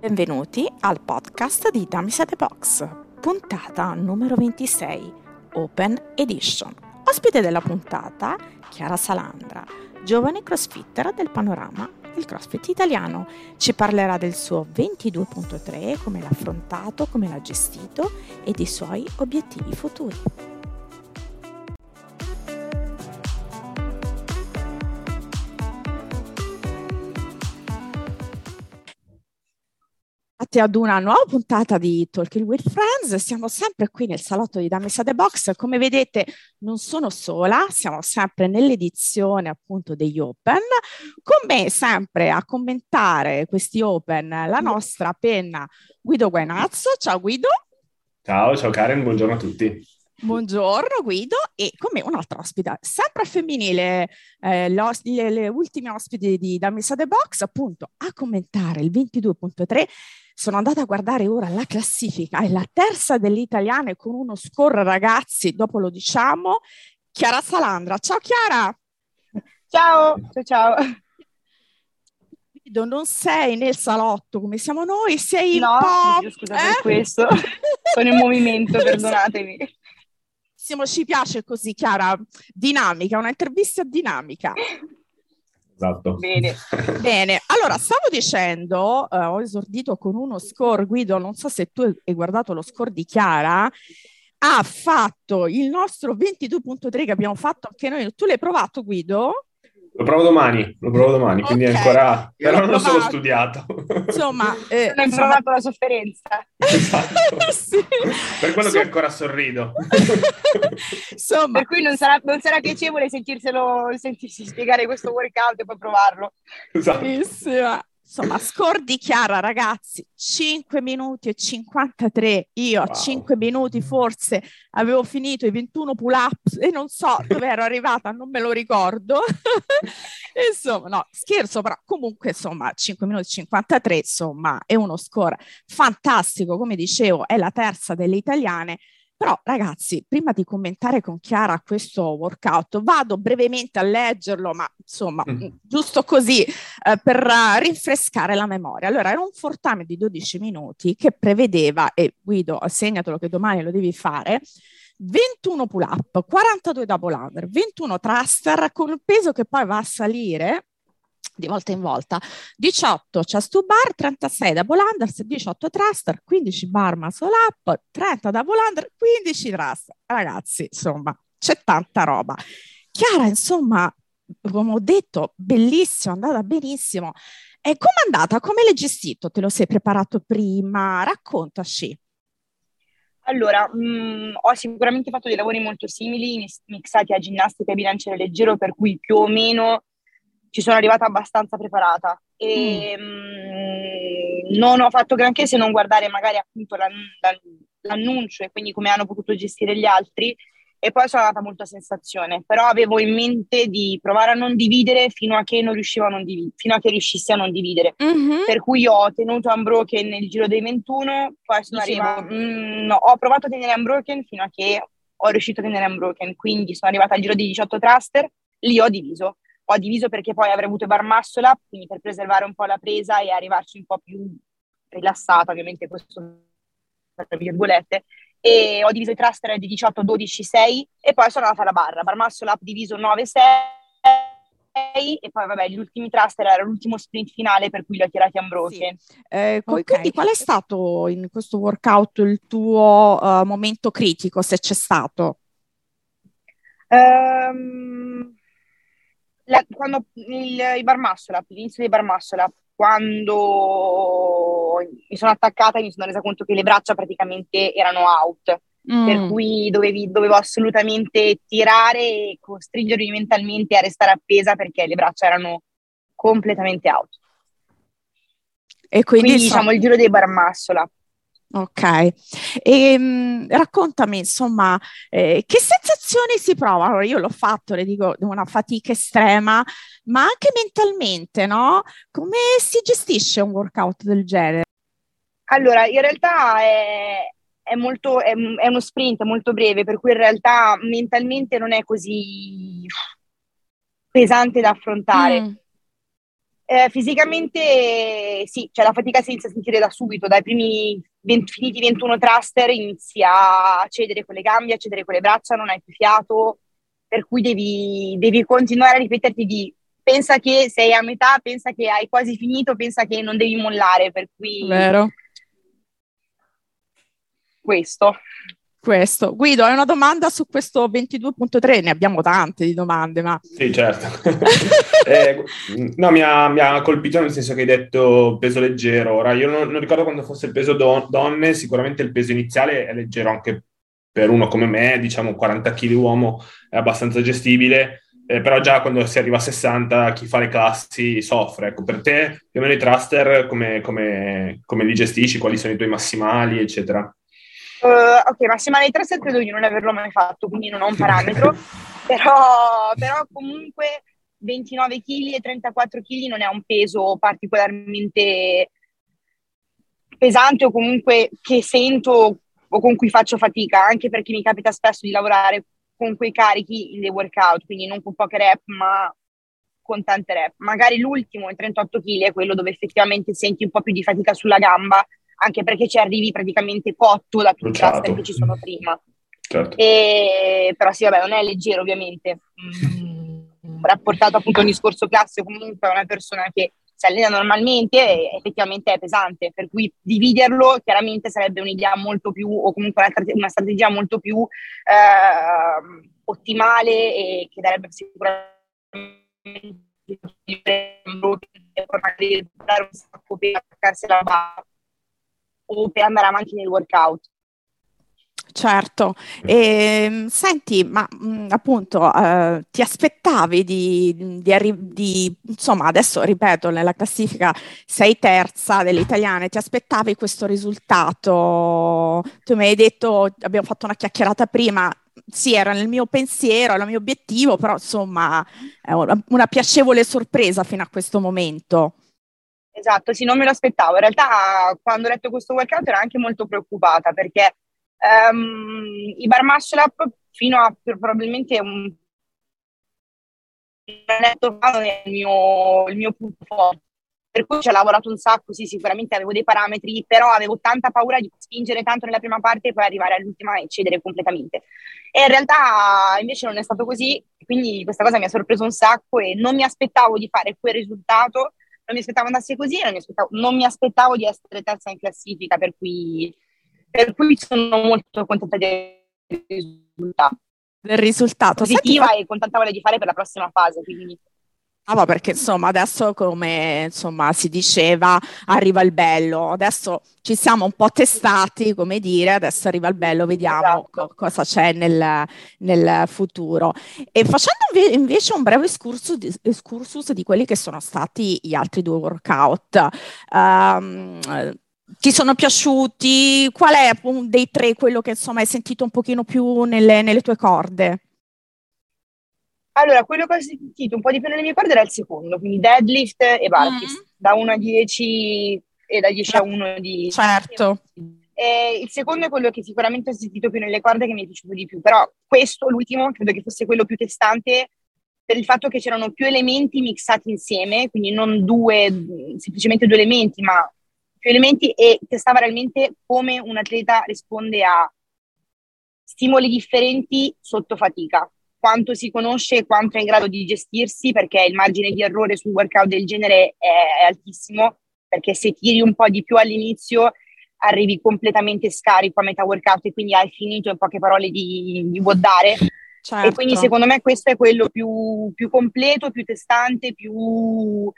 Benvenuti al podcast di Dummies at the Box, puntata numero 26, Open Edition. Ospite della puntata, Chiara Salandra, giovane crossfitter del panorama del CrossFit italiano. Ci parlerà del suo 22.3, come l'ha affrontato, come l'ha gestito e dei suoi obiettivi futuri. Bentornati ad una nuova puntata di Talking with Friends. Siamo sempre qui nel salotto di Damisa The Box. Come vedete, non sono sola, siamo sempre nell'edizione appunto degli Open. Con me sempre a commentare questi Open la nostra penna Guido Guainazzo. Ciao Guido. Ciao, ciao Karen, buongiorno a tutti. Buongiorno Guido e con me un'altra ospite, sempre femminile, eh, le, le, ultime ospiti di Damisa The Box, appunto a commentare il 22.3 sono andata a guardare ora la classifica, è la terza delle italiane con uno score ragazzi, dopo lo diciamo, Chiara Salandra. Ciao Chiara! Ciao, ciao ciao! Non sei nel salotto come siamo noi, sei in no, po'... scusa eh? per questo, sono in movimento, perdonatemi. Ci piace così, Chiara, dinamica, un'intervista dinamica. Esatto. Bene. Bene, allora stavo dicendo, uh, ho esordito con uno score, Guido, non so se tu hai guardato lo score di Chiara, ha fatto il nostro 22.3 che abbiamo fatto anche noi, tu l'hai provato Guido? Lo provo domani, lo provo domani, quindi okay. ancora... Però non lo sono studiato. Insomma... Eh, non hai provato la sofferenza. Esatto. sì. Per quello so... che ancora sorrido. Insomma... Per cui non sarà, non sarà piacevole sentirselo, sentirsi spiegare questo workout e poi provarlo. Esatto. Bellissima. Insomma, score di Chiara, ragazzi, 5 minuti e 53. Io wow. a 5 minuti forse avevo finito i 21 pull-ups e non so dove ero arrivata, non me lo ricordo. insomma, no, scherzo, però comunque, insomma, 5 minuti e 53, insomma, è uno score fantastico, come dicevo, è la terza delle italiane però ragazzi, prima di commentare con Chiara questo workout, vado brevemente a leggerlo, ma insomma, mm. giusto così eh, per uh, rinfrescare la memoria. Allora, era un fortame di 12 minuti che prevedeva, e Guido, segnatelo che domani lo devi fare, 21 pull up, 42 double under, 21 thruster con il peso che poi va a salire di volta in volta, 18 chest to bar, 36 double unders, 18 thruster, 15 bar muscle up, 30 double under, 15 thruster. Ragazzi, insomma, c'è tanta roba. Chiara, insomma, come ho detto, bellissimo, è andata benissimo. E com'è andata? Come l'hai gestito? Te lo sei preparato prima? Raccontaci. Allora, mh, mm, ho sicuramente fatto dei lavori molto simili, mixati a ginnastica e bilanciere leggero, per cui più o meno ci sono arrivata abbastanza preparata e mm. mh, mm, non ho fatto granché se non guardare magari appunto l'annuncio e quindi come hanno potuto gestire gli altri e poi sono andata molto a sensazione, però avevo in mente di provare a non dividere fino a che non riuscivo a non dividere, fino a che riuscissi a non dividere. Mm-hmm. Per cui ho tenuto Unbroken nel giro dei 21, poi sono arrivata, mm, no, ho provato a tenere Unbroken fino a che ho riuscito a tenere Unbroken, quindi sono arrivata al giro di 18 thruster, lì ho diviso ho diviso perché poi avrei avuto bar muscle up, quindi per preservare un po' la presa e arrivarci un po' più rilassata, ovviamente questo tra virgolette, e ho diviso i thruster di 18, 12, 6 e poi sono andata alla barra, bar muscle up diviso 9, 6 e poi vabbè gli ultimi thruster era l'ultimo sprint finale per cui li ho tirati unbroken. Sì. Eh, okay. Quindi qual è stato in questo workout il tuo uh, momento critico, se c'è stato? Um, quando il, il Barmassola, l'inizio di Barmassola, quando mi sono attaccata e mi sono resa conto che le braccia praticamente erano out, mm. per cui dovevi, dovevo assolutamente tirare e costringermi mentalmente a restare appesa perché le braccia erano completamente out. E quindi, quindi diciamo il giro dei Barmassola. Ok, e, ehm, mh, raccontami insomma eh, che sensazioni si provano? Io l'ho fatto, le dico, una fatica estrema, ma anche mentalmente, no? Come si gestisce un workout del genere? Allora, in realtà è, è, molto, è, è uno sprint molto breve, per cui in realtà mentalmente non è così pesante da affrontare. Mm Eh, fisicamente sì, cioè la fatica si inizia a sentire da subito, dai primi 20, finiti 21 thruster inizi a cedere con le gambe, a cedere con le braccia, non hai più fiato, per cui devi, devi continuare a ripeterti di pensa che sei a metà, pensa che hai quasi finito, pensa che non devi mollare, per cui... Vero. Questo questo. Guido, hai una domanda su questo 22.3? Ne abbiamo tante di domande, ma... Sì, certo. eh, no, mi ha, mi ha, colpito nel senso che hai detto peso leggero. Ora, io non, non ricordo quando fosse il peso don- donne, sicuramente il peso iniziale è leggero anche per uno come me, diciamo 40 kg uomo è abbastanza gestibile, eh, però già quando si arriva a 60 chi fa le classi soffre. Ecco, per te più o meno i thruster come, come, come li gestisci, quali sono i tuoi massimali, eccetera? Ok, massimale di 3 credo di non averlo mai fatto, quindi non ho un parametro, però, però comunque 29 kg e 34 kg non è un peso particolarmente pesante o comunque che sento o con cui faccio fatica, anche perché mi capita spesso di lavorare con quei carichi in dei workout, quindi non con poche rep, ma con tante rep. Magari l'ultimo, il 38 kg, è quello dove effettivamente senti un po' più di fatica sulla gamba, anche perché ci arrivi praticamente cotto da tutti i cluster che ci sono prima. Certo. E, però sì, vabbè, non è leggero ovviamente. Mm, rapportato appunto a un discorso classico, comunque è una persona che si allena normalmente effettivamente è pesante, per cui dividerlo chiaramente sarebbe un'idea molto più, o comunque una, una strategia molto più eh, ottimale e che darebbe sicuramente dare un sacco per attaccarsi la barra o per andare avanti nel workout. Certo, e, ehm, senti, ma mh, mm, appunto eh, ti aspettavi di, di, arri- di, insomma, adesso ripeto, nella classifica sei terza delle italiane, ti aspettavi questo risultato? Tu mi hai detto, abbiamo fatto una chiacchierata prima, sì, era nel mio pensiero, era il mio obiettivo, però insomma, è una, una piacevole sorpresa fino a questo momento. Esatto, sì, non me lo aspettavo. In realtà, quando ho letto questo workout ero anche molto preoccupata perché um, i bar muscle up fino a probabilmente un annetto fa il mio, il mio punto forte. Per cui ci ho lavorato un sacco, sì, sicuramente avevo dei parametri, però avevo tanta paura di spingere tanto nella prima parte e poi arrivare all'ultima e cedere completamente. E in realtà invece non è stato così, quindi questa cosa mi ha sorpreso un sacco e non mi aspettavo di fare quel risultato non mi aspettavo andasse così, non mi aspettavo, non mi aspettavo di essere terza in classifica, per cui, per cui sono molto contenta del risultato. Del risultato. Positiva Senti, e con tanta voglia di fare per la prossima fase, quindi Ah, ma perché insomma adesso come insomma, si diceva arriva il bello, adesso ci siamo un po' testati, come dire, adesso arriva il bello, vediamo esatto. co- cosa c'è nel, nel, futuro. E facendo invece un breve excursus di, excursus di, quelli che sono stati gli altri due workout, um, ti sono piaciuti? Qual è dei tre quello che insomma hai sentito un pochino più nelle, nelle tue corde? Allora, quello che ho sentito un po' di più nelle mie corde era il secondo, quindi deadlift e burpees, mm. da 1 a 10 e da 10 a 1 di... Certo. E il secondo è quello che sicuramente ho sentito più nelle corde che mi è piaciuto di più, però questo, l'ultimo, credo che fosse quello più testante per il fatto che c'erano più elementi mixati insieme, quindi non due, semplicemente due elementi, ma più elementi e testava realmente come un atleta risponde a stimoli differenti sotto fatica quanto si conosce e quanto è in grado di gestirsi, perché il margine di errore su un workout del genere è, è altissimo, perché se tiri un po' di più all'inizio arrivi completamente scarico a metà workout e quindi hai finito in poche parole di, di woddare. Certo. E quindi secondo me questo è quello più, più completo, più testante, più,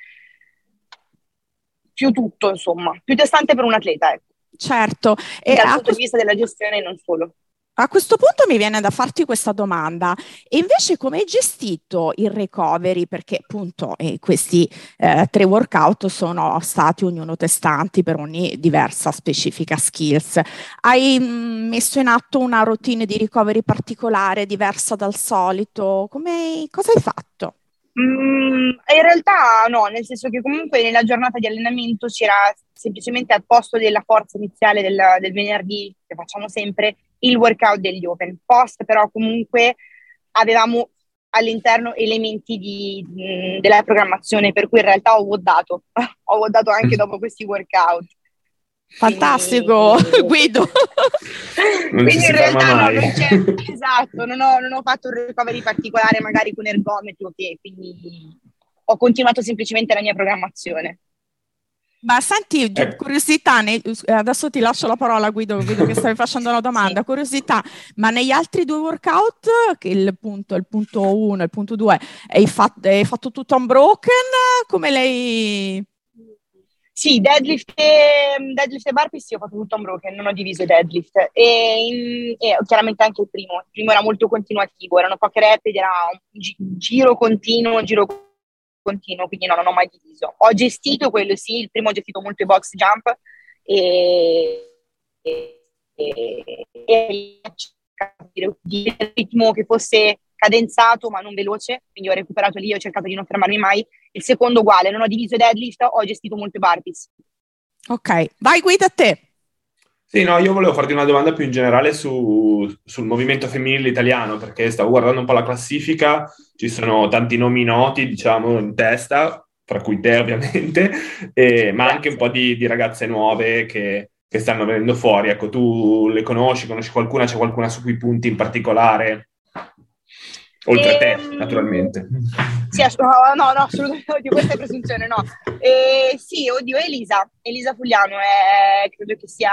più, tutto, insomma, più testante per un atleta. Ecco. Certo. E dal punto di vista della gestione non solo. A questo punto mi viene da farti questa domanda. E invece come hai gestito il recovery? Perché appunto eh, questi eh, tre workout sono stati ognuno testanti per ogni diversa specifica skills. Hai mh, mm, messo in atto una routine di recovery particolare, diversa dal solito? Come, cosa hai fatto? Mm, in realtà no, nel senso che comunque nella giornata di allenamento c'era semplicemente al posto della forza iniziale del, del venerdì, che facciamo sempre, il workout degli open. Post però comunque avevamo all'interno elementi di, mh, della programmazione, per cui in realtà ho votato, ho votato anche dopo questi workout. Fantastico, Quindi, Guido. Non Quindi in realtà no, non esatto, non ho, non ho, fatto un recovery particolare magari con ergometro, che, quindi ho continuato semplicemente la mia programmazione. Ma senti, eh. curiosità, ne, adesso ti lascio la parola Guido, Guido che stavi facendo una domanda, sì. curiosità, ma negli altri due workout, che il punto, il punto 1 e il punto 2, hai, fatto, hai fatto tutto unbroken? Come lei... Sì, deadlift e, deadlift e burpee sì, ho fatto tutto unbroken, non ho diviso i deadlift. E, in, e, chiaramente anche il primo, il primo era molto continuativo, erano poche rep ed era un gi- giro continuo, giro continuo continuo, quindi no, non ho mai diviso. Ho gestito quello sì, il primo ho gestito molto i box jump e, e, e, e un ritmo che fosse cadenzato ma non veloce, quindi ho recuperato lì, ho cercato di non fermarmi mai. Il secondo uguale, non ho diviso i deadlift, ho gestito molto i burpees. Ok, vai guida a te. Sì, no, io volevo farti una domanda più in generale su, sul movimento femminile italiano, perché stavo guardando un po' la classifica, ci sono tanti nomi noti, diciamo, in testa, tra cui te ovviamente, e, ma anche un po' di, di ragazze nuove che, che, stanno venendo fuori. Ecco, tu le conosci, conosci qualcuna, c'è qualcuna su cui punti in particolare? Oltre a te, ehm, naturalmente. Sì, ass- no, no, assolutamente, oddio, questa è presunzione, no. Eh, sì, oddio, Elisa, Elisa Fugliano, è, credo che sia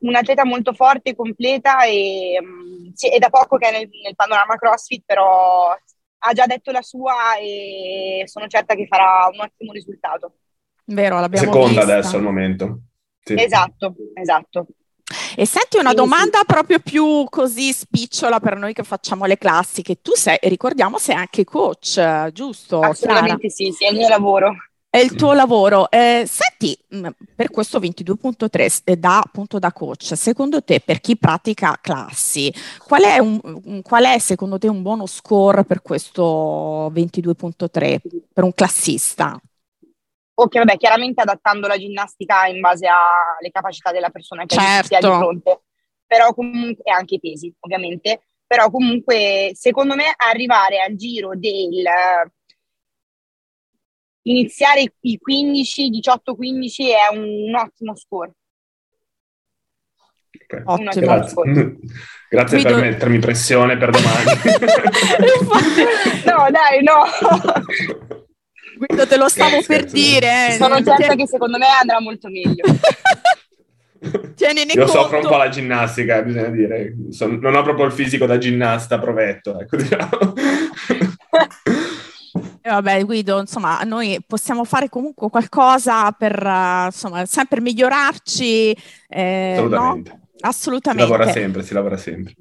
un'atleta molto forte, completa e um, sì, è da poco che è nel, nel, panorama CrossFit, però ha già detto la sua e sono certa che farà un ottimo risultato. Vero, l'abbiamo Seconda vista. adesso al momento. Sì. Esatto, esatto. E senti una domanda sì. proprio più così spicciola per noi che facciamo le classiche. Tu sei, ricordiamo, sei anche coach, giusto? Assolutamente Chiara? sì, sì, è il mio lavoro è il tuo lavoro. Eh, senti, mm, per questo 22.3 eh, da, appunto da coach, secondo te per chi pratica classi, qual è, un, qual è secondo te un buono score per questo 22.3 per un classista? Ok, vabbè, chiaramente adattando la ginnastica in base alle capacità della persona che certo. si ha di fronte, però comunque, e anche i pesi, ovviamente, però comunque secondo me arrivare al giro del iniziare i 15, 18-15 è un ottimo score. Okay. Ottimo. Grazie, Grazie per mettermi pressione per domani. no, dai, no. Guido, te lo stavo Scherzo, per dire. Eh. Sono certa che secondo me andrà molto meglio. Tienine Io conto. soffro un po' la ginnastica, bisogna dire. Sono, non ho proprio il fisico da ginnasta provetto, ecco, diciamo. E vabbè, Guido, insomma, noi possiamo fare comunque qualcosa per, uh, insomma, sempre migliorarci. Eh, Assolutamente. No? Assolutamente. Si lavora sempre, si lavora sempre.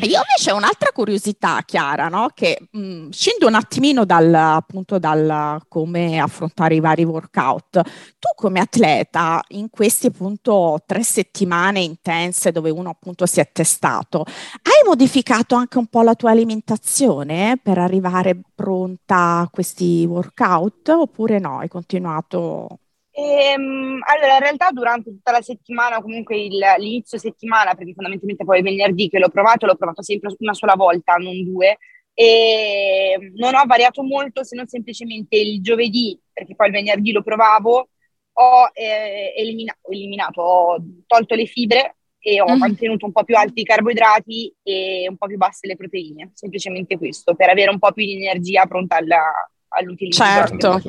Io invece ho un'altra curiosità, Chiara, no? che mh, mm, scendo un attimino dal, appunto, dal come affrontare i vari workout. Tu come atleta, in queste appunto tre settimane intense dove uno appunto si è testato, hai modificato anche un po' la tua alimentazione per arrivare pronta a questi workout oppure no? Hai continuato Ehm, allora, in realtà durante tutta la settimana, comunque il, l'inizio settimana, perché fondamentalmente poi il venerdì che l'ho provato, l'ho provato sempre una sola volta, non due, e non ho variato molto se non semplicemente il giovedì, perché poi il venerdì lo provavo, ho eh, elimina- eliminato, ho tolto le fibre e ho mm. mantenuto un po' più alti i carboidrati e un po' più basse le proteine, semplicemente questo, per avere un po' più di energia pronta alla, all'utilizzo certo.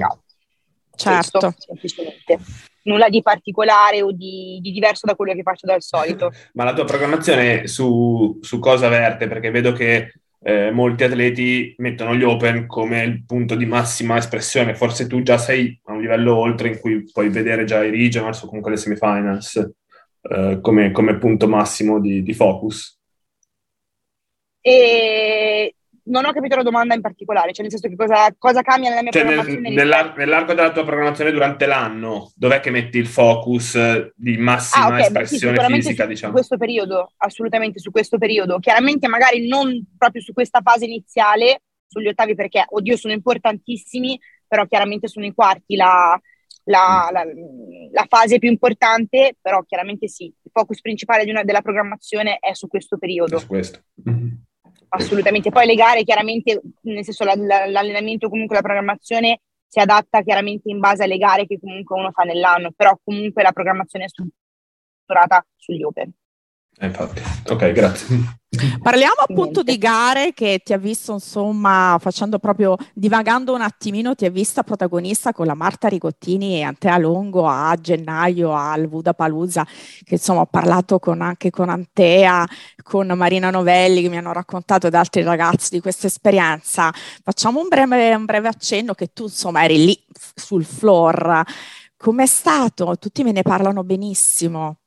Certo. Questo, semplicemente. Nulla di particolare o di, di, diverso da quello che faccio dal solito. Ma la tua programmazione su, su cosa verte? Perché vedo che eh, molti atleti mettono gli open come il punto di massima espressione. Forse tu già sei a un livello oltre in cui puoi vedere già i regionals o comunque le semifinals eh, come, come, punto massimo di, di focus. E non ho capito la domanda in particolare, cioè nel senso che cosa, cosa cambia nella mia cioè programmazione? Nel, nell'ar- nell'arco della tua programmazione durante l'anno, dov'è che metti il focus di massima ah, okay, espressione beh, sì, fisica, su, diciamo? Su questo periodo, assolutamente su questo periodo. Chiaramente magari non proprio su questa fase iniziale, sugli ottavi perché, oddio, sono importantissimi, però chiaramente sono i quarti la, la, mm. la, la, fase più importante, però chiaramente sì, il focus principale una, della programmazione è su questo periodo. Su questo. Mm-hmm. Assolutamente. Poi le gare chiaramente, nel senso l'allenamento comunque la programmazione si adatta chiaramente in base alle gare che comunque uno fa nell'anno, però comunque la programmazione è strutturata sugli Open. Eh, infatti, ok, grazie. Parliamo appunto di gare che ti ha visto, insomma, facendo proprio, divagando un attimino, ti ha vista protagonista con la Marta Rigottini e Antea Longo a gennaio al Budapalooza, che insomma ho parlato con, anche con Antea, con Marina Novelli che mi hanno raccontato ed altri ragazzi di questa esperienza. Facciamo un breve, un breve accenno che tu insomma eri lì sul floor. Com'è stato? Tutti me ne parlano benissimo.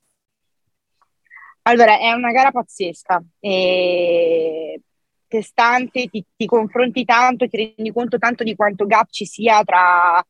Allora, è una gara pazzesca, e testante, ti, ti, confronti tanto, ti rendi conto tanto di quanto gap ci sia tra,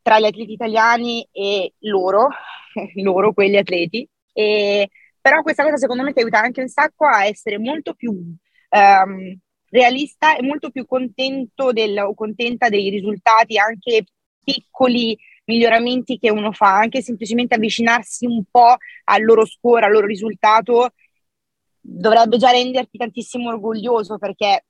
tra gli atleti italiani e loro, loro, quegli atleti. E, però questa cosa secondo me ti aiuta anche un sacco a essere molto più um, realista e molto più contento del, o contenta dei risultati anche piccoli miglioramenti che uno fa, anche semplicemente avvicinarsi un po' al loro score, al loro risultato, dovrebbe già renderti tantissimo orgoglioso perché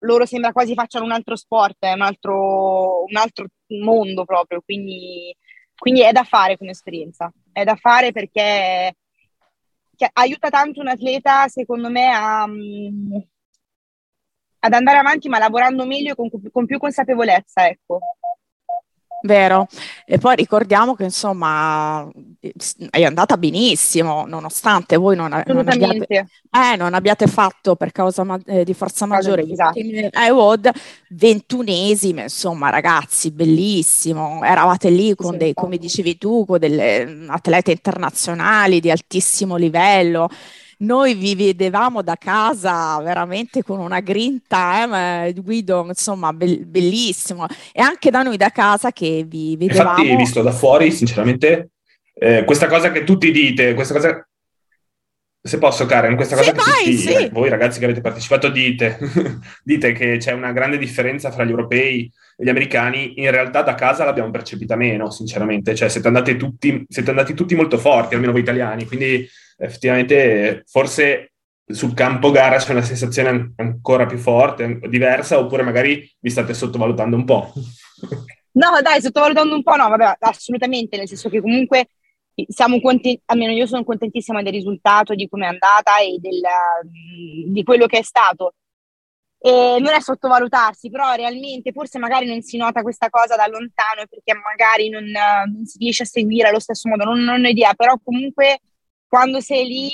loro sembra quasi facciano un altro sport, è un altro, un altro mondo proprio, quindi, quindi è da fare come esperienza, è da fare perché aiuta tanto un atleta, secondo me, a, mm, ad andare avanti, ma lavorando meglio e con, con più consapevolezza, ecco. Vero, e poi ricordiamo che insomma è andata benissimo, nonostante voi non, non, abbiate, eh, non abbiate, fatto per causa ma- eh, di forza maggiore esatto. IWOD ventunesime, insomma ragazzi, bellissimo, eravate lì con sì, dei, come dicevi tu, con delle atlete internazionali di altissimo livello noi vi vedevamo da casa veramente con una grinta, eh, Guido, insomma, be- bellissimo. E anche da noi da casa che vi vedevamo. Infatti, visto da fuori, sinceramente, eh, questa cosa che tutti dite, questa cosa se posso, Karen, questa cosa sì, che vai, tutti, sì. eh, voi ragazzi che avete partecipato dite, dite che c'è una grande differenza fra gli europei e gli americani, in realtà da casa l'abbiamo percepita meno, sinceramente. Cioè, siete, tutti, siete andati tutti molto forti, almeno voi italiani, quindi effettivamente forse sul campo gara c'è una sensazione ancora più forte, diversa, oppure magari vi state sottovalutando un po'. No, dai, sottovalutando un po', no, vabbè, assolutamente, nel senso che comunque siamo contenti, almeno io sono contentissima del risultato, di come è andata e del, di quello che è stato. E non è sottovalutarsi, però realmente forse magari non si nota questa cosa da lontano perché magari non, non si riesce a seguire allo stesso modo, non, non ho idea, però comunque quando sei lì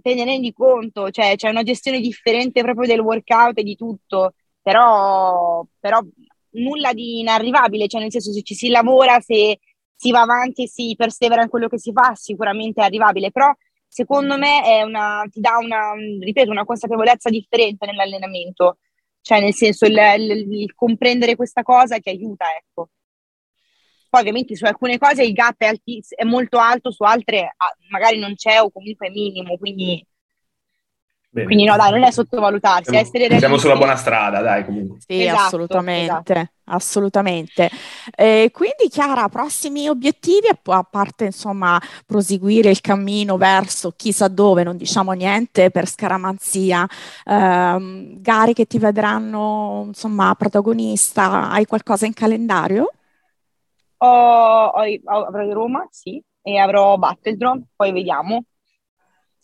te ne rendi conto, cioè c'è una gestione differente proprio del workout e di tutto, però, però nulla di inarrivabile, cioè nel senso se ci si lavora, se si va avanti e si persevera in quello che si fa, sicuramente è arrivabile, però secondo me è una, ti dà una, ripeto, una consapevolezza differente nell'allenamento, cioè nel senso il, il, il comprendere questa cosa ti aiuta, ecco. Poi ovviamente su alcune cose il gap è, altiz- è molto alto, su altre ah, magari non c'è o comunque è minimo, quindi, quindi no dai, non è sottovalutarsi, siamo, essere Siamo sulla buona strada, dai comunque. Sì, esatto, assolutamente. Esatto. Assolutamente. Eh, quindi Chiara, prossimi obiettivi, a parte insomma proseguire il cammino verso chissà dove, non diciamo niente per scaramanzia, eh, gare che ti vedranno insomma protagonista, hai qualcosa in calendario? Ho, ho, avrò Roma, sì, e avrò Battledrome, poi vediamo.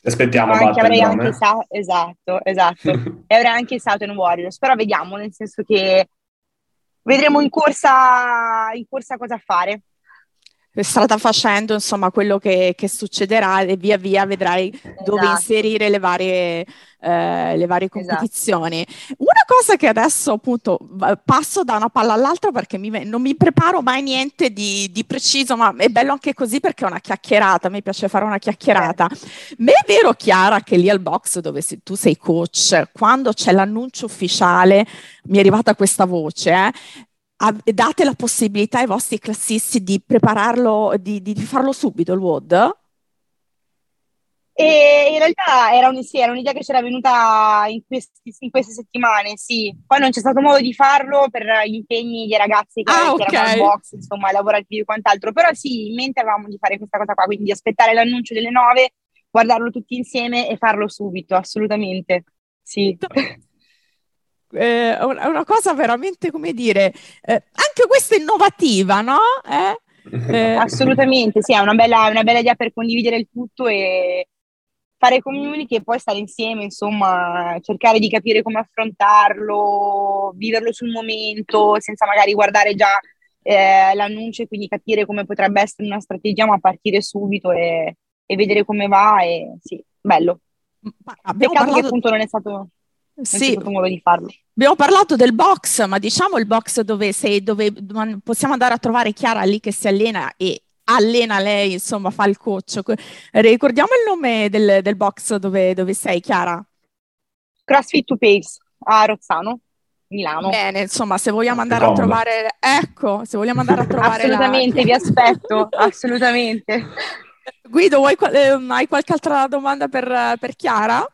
Aspettiamo anche, avrei anche eh? Sa- esatto, esatto. e avrei anche Southern Warriors, però vediamo, nel senso che vedremo in corsa, in corsa cosa fare strada facendo, insomma, quello che, che, succederà e via via vedrai esatto. dove inserire le varie, eh, le varie esatto. competizioni. Esatto. Una cosa che adesso appunto passo da una palla all'altra perché mi, non mi preparo mai niente di, di, preciso, ma è bello anche così perché è una chiacchierata, mi piace fare una chiacchierata. Eh. Ma è vero Chiara che lì al box dove sei, tu sei coach, quando c'è l'annuncio ufficiale, mi è arrivata questa voce, eh, date la possibilità ai vostri classisti di prepararlo, di, di farlo subito il WOD? E in realtà era, un, sì, era, un'idea che c'era venuta in, questi, in, queste settimane, sì. Poi non c'è stato modo di farlo per gli impegni dei ragazzi che, ah, okay. erano al box, insomma, lavorativi e quant'altro. Però sì, in mente avevamo di fare questa cosa qua, quindi aspettare l'annuncio delle nove, guardarlo tutti insieme e farlo subito, assolutamente. Sì. Eh, è una cosa veramente, come dire, eh, anche questa innovativa, no? Eh? Eh. Assolutamente, sì, è una bella, una bella idea per condividere il tutto e fare community e poi stare insieme, insomma, cercare di capire come affrontarlo, viverlo sul momento, senza magari guardare già eh, l'annuncio e quindi capire come potrebbe essere una strategia, ma partire subito e, e vedere come va e sì, bello. Peccato parlato... che appunto non è stato sì. modo di farlo. Abbiamo parlato del box, ma diciamo il box dove sei, dove possiamo andare a trovare Chiara lì che si allena e allena lei, insomma, fa il coach. Ricordiamo il nome del, del box dove, dove, sei, Chiara? CrossFit to Pace a Rozzano. Milano. Bene, insomma, se vogliamo andare a trovare, ecco, se vogliamo andare a trovare assolutamente, la... vi aspetto, assolutamente. Guido, vuoi, eh, hai qualche altra domanda per, per Chiara?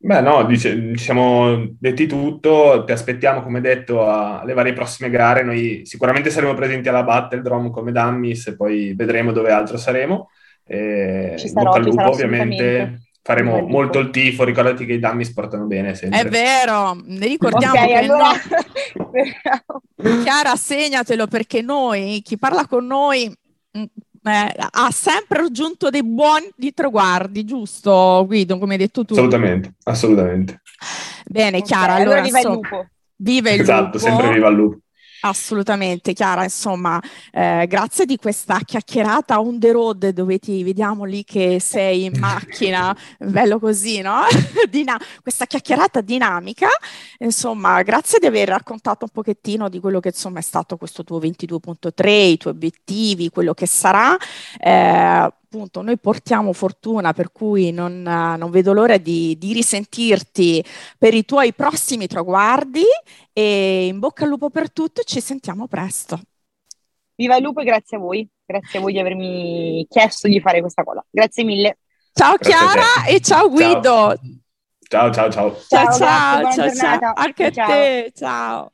Beh, no, dice, ci siamo detti tutto, ti aspettiamo, come detto, alle varie prossime gare. Noi sicuramente saremo presenti alla Battle Drum come Dummies e poi vedremo dove altro saremo. E ci sarò, bocca al lupo, ovviamente. Faremo molto il tifo, ricordati che i Dummies portano bene sempre. È vero, ne ricordiamo okay, che allora... no. Chiara, segnatelo perché noi, chi parla con noi mm, eh, ha sempre raggiunto dei buoni traguardi, giusto Guido, come hai detto tu? Assolutamente, assolutamente. Bene, Chiara, okay, allora, allora viva insomma, il lupo. Viva il esatto, lupo. sempre viva il lupo. Assolutamente, Chiara, insomma, eh, grazie di questa chiacchierata on the road dove ti vediamo lì che sei in macchina, bello così, no? Dina- questa chiacchierata dinamica, insomma, grazie di aver raccontato un pochettino di quello che insomma è stato questo tuo 22.3, i tuoi obiettivi, quello che sarà. Eh, appunto noi portiamo fortuna, per cui non, non vedo l'ora di, di, risentirti per i tuoi prossimi traguardi e in bocca al lupo per tutto, ci sentiamo presto. Viva il lupo e grazie a voi, grazie a voi di avermi chiesto di fare questa cosa. Grazie mille. Ciao Chiara e ciao Guido. Ciao ciao ciao. Ciao ciao, ciao, ciao, ciao. anche a te, ciao.